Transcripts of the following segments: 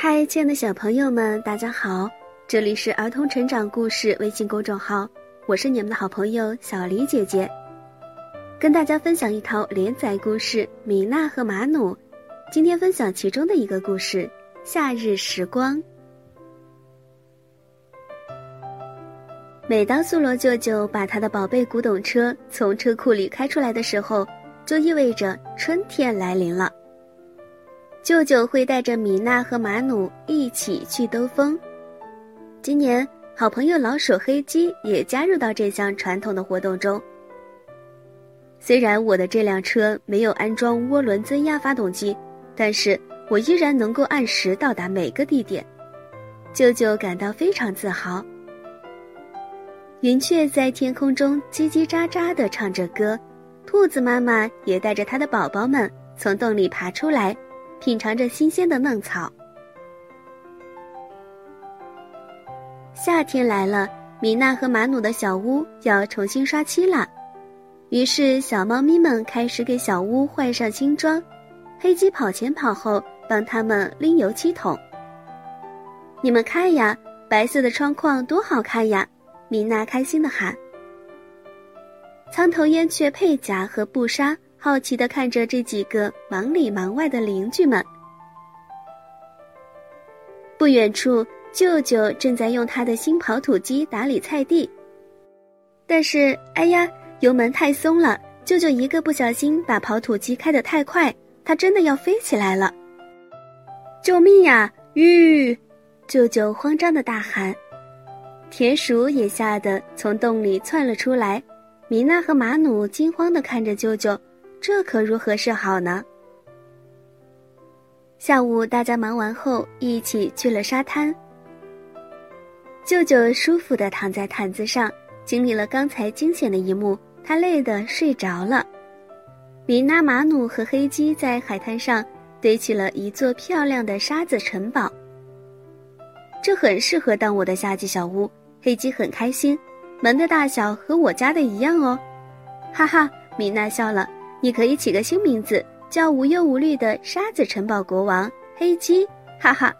嗨，亲爱的小朋友们，大家好！这里是儿童成长故事微信公众号，我是你们的好朋友小黎姐姐，跟大家分享一套连载故事《米娜和马努》。今天分享其中的一个故事《夏日时光》。每当苏罗舅舅把他的宝贝古董车从车库里开出来的时候，就意味着春天来临了。舅舅会带着米娜和马努一起去兜风。今年，好朋友老鼠黑鸡也加入到这项传统的活动中。虽然我的这辆车没有安装涡轮增压发动机，但是我依然能够按时到达每个地点。舅舅感到非常自豪。云雀在天空中叽叽喳喳地唱着歌，兔子妈妈也带着它的宝宝们从洞里爬出来。品尝着新鲜的嫩草。夏天来了，米娜和马努的小屋要重新刷漆了，于是小猫咪们开始给小屋换上新装。黑鸡跑前跑后帮他们拎油漆桶。你们看呀，白色的窗框多好看呀！米娜开心的喊。苍头燕雀佩甲和布莎。好奇的看着这几个忙里忙外的邻居们。不远处，舅舅正在用他的新刨土机打理菜地。但是，哎呀，油门太松了，舅舅一个不小心把刨土机开得太快，他真的要飞起来了！救命呀！吁！舅舅慌张的大喊。田鼠也吓得从洞里窜了出来。米娜和马努惊慌的看着舅舅。这可如何是好呢？下午大家忙完后，一起去了沙滩。舅舅舒服的躺在毯子上，经历了刚才惊险的一幕，他累得睡着了。米娜、马努和黑鸡在海滩上堆起了一座漂亮的沙子城堡。这很适合当我的夏季小屋。黑鸡很开心，门的大小和我家的一样哦，哈哈！米娜笑了。你可以起个新名字，叫无忧无虑的沙子城堡国王黑鸡，哈哈。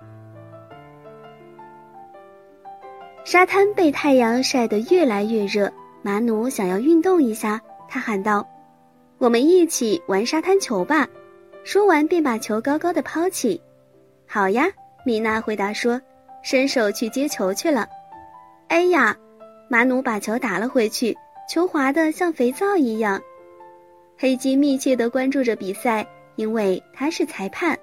沙滩被太阳晒得越来越热，马努想要运动一下，他喊道：“我们一起玩沙滩球吧！”说完便把球高高的抛起。好呀，米娜回答说，伸手去接球去了。哎呀，马努把球打了回去，球滑得像肥皂一样。黑鸡密切地关注着比赛，因为他是裁判。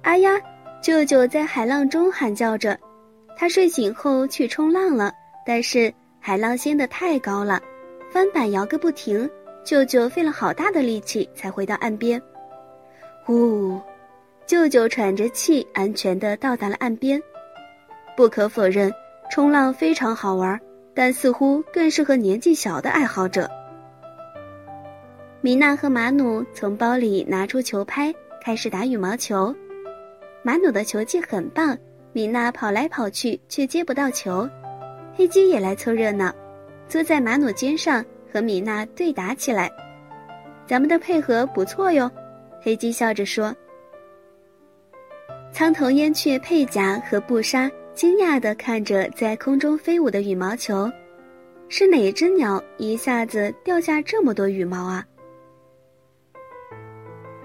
哎呀！舅舅在海浪中喊叫着，他睡醒后去冲浪了，但是海浪掀得太高了，帆板摇个不停。舅舅费了好大的力气才回到岸边。呜，舅舅喘着气，安全地到达了岸边。不可否认，冲浪非常好玩，但似乎更适合年纪小的爱好者。米娜和马努从包里拿出球拍，开始打羽毛球。马努的球技很棒，米娜跑来跑去却接不到球。黑鸡也来凑热闹，坐在马努肩上和米娜对打起来。咱们的配合不错哟，黑鸡笑着说。苍头燕雀佩甲和布莎惊讶地看着在空中飞舞的羽毛球，是哪只鸟一下子掉下这么多羽毛啊？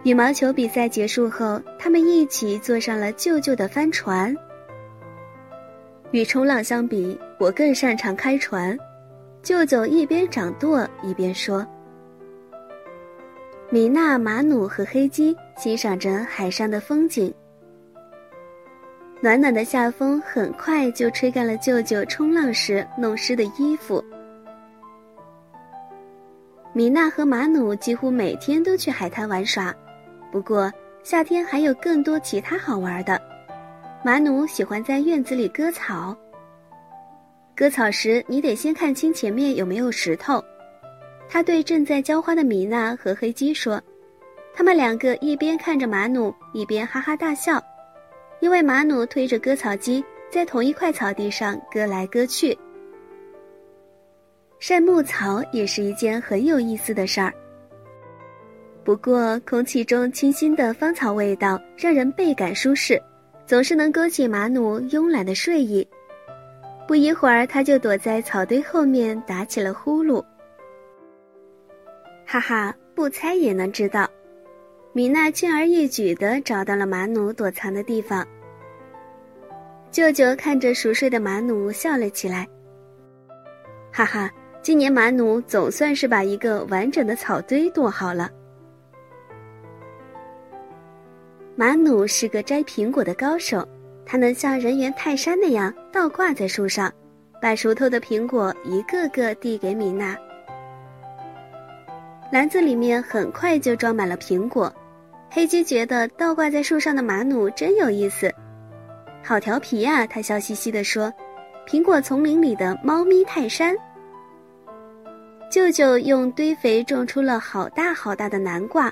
羽毛球比赛结束后，他们一起坐上了舅舅的帆船。与冲浪相比，我更擅长开船。舅舅一边掌舵一边说。米娜、马努和黑鸡欣赏着海上的风景。暖暖的夏风很快就吹干了舅舅冲浪时弄湿的衣服。米娜和马努几乎每天都去海滩玩耍。不过夏天还有更多其他好玩的。马努喜欢在院子里割草。割草时，你得先看清前面有没有石头。他对正在浇花的米娜和黑鸡说：“他们两个一边看着马努，一边哈哈大笑，因为马努推着割草机在同一块草地上割来割去。晒牧草也是一件很有意思的事儿。”不过空气中清新的芳草味道让人倍感舒适，总是能勾起马努慵懒的睡意。不一会儿，他就躲在草堆后面打起了呼噜。哈哈，不猜也能知道，米娜轻而易举地找到了马努躲藏的地方。舅舅看着熟睡的马努笑了起来。哈哈，今年马努总算是把一个完整的草堆躲好了。马努是个摘苹果的高手，他能像人猿泰山那样倒挂在树上，把熟透的苹果一个个递给米娜。篮子里面很快就装满了苹果，黑鸡觉得倒挂在树上的马努真有意思，好调皮呀！他笑嘻嘻地说：“苹果丛林里的猫咪泰山。”舅舅用堆肥种出了好大好大的南瓜。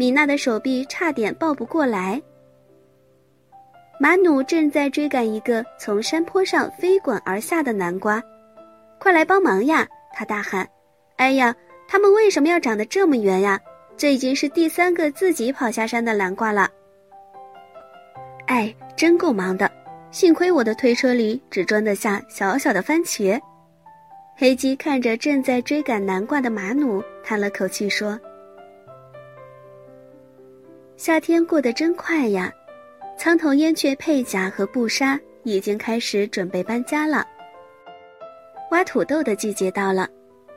米娜的手臂差点抱不过来。马努正在追赶一个从山坡上飞滚而下的南瓜，快来帮忙呀！他大喊：“哎呀，他们为什么要长得这么圆呀？这已经是第三个自己跑下山的南瓜了。”哎，真够忙的，幸亏我的推车里只装得下小小的番茄。黑鸡看着正在追赶南瓜的马努，叹了口气说。夏天过得真快呀，苍头燕雀佩甲和布莎已经开始准备搬家了。挖土豆的季节到了，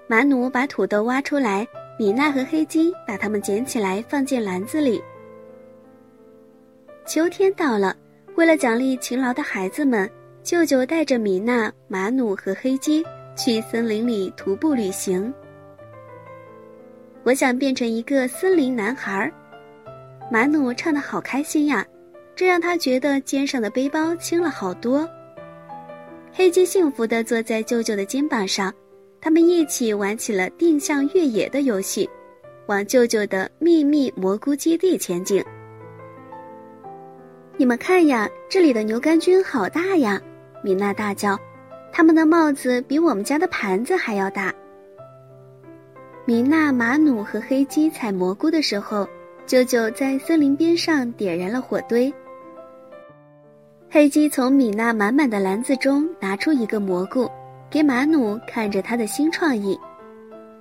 马努把土豆挖出来，米娜和黑鸡把它们捡起来放进篮子里。秋天到了，为了奖励勤劳的孩子们，舅舅带着米娜、马努和黑鸡去森林里徒步旅行。我想变成一个森林男孩儿。马努唱得好开心呀，这让他觉得肩上的背包轻了好多。黑鸡幸福地坐在舅舅的肩膀上，他们一起玩起了定向越野的游戏，往舅舅的秘密蘑菇基地前进。你们看呀，这里的牛肝菌好大呀！米娜大叫，它们的帽子比我们家的盘子还要大。米娜、马努和黑鸡采蘑菇的时候。舅舅在森林边上点燃了火堆。黑鸡从米娜满满的篮子中拿出一个蘑菇，给马努看着他的新创意。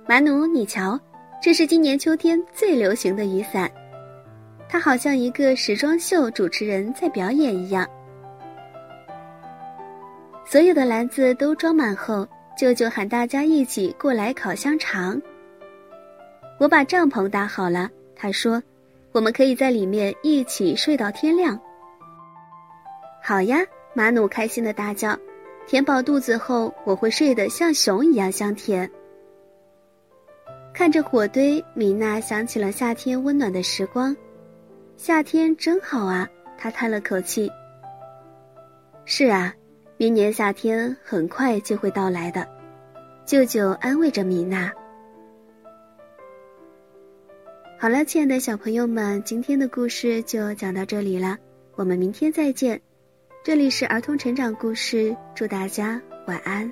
马努，你瞧，这是今年秋天最流行的雨伞。它好像一个时装秀主持人在表演一样。所有的篮子都装满后，舅舅喊大家一起过来烤香肠。我把帐篷搭好了，他说。我们可以在里面一起睡到天亮。好呀，马努开心的大叫。填饱肚子后，我会睡得像熊一样香甜。看着火堆，米娜想起了夏天温暖的时光。夏天真好啊，她叹了口气。是啊，明年夏天很快就会到来的。舅舅安慰着米娜。好了，亲爱的小朋友们，今天的故事就讲到这里了，我们明天再见。这里是儿童成长故事，祝大家晚安。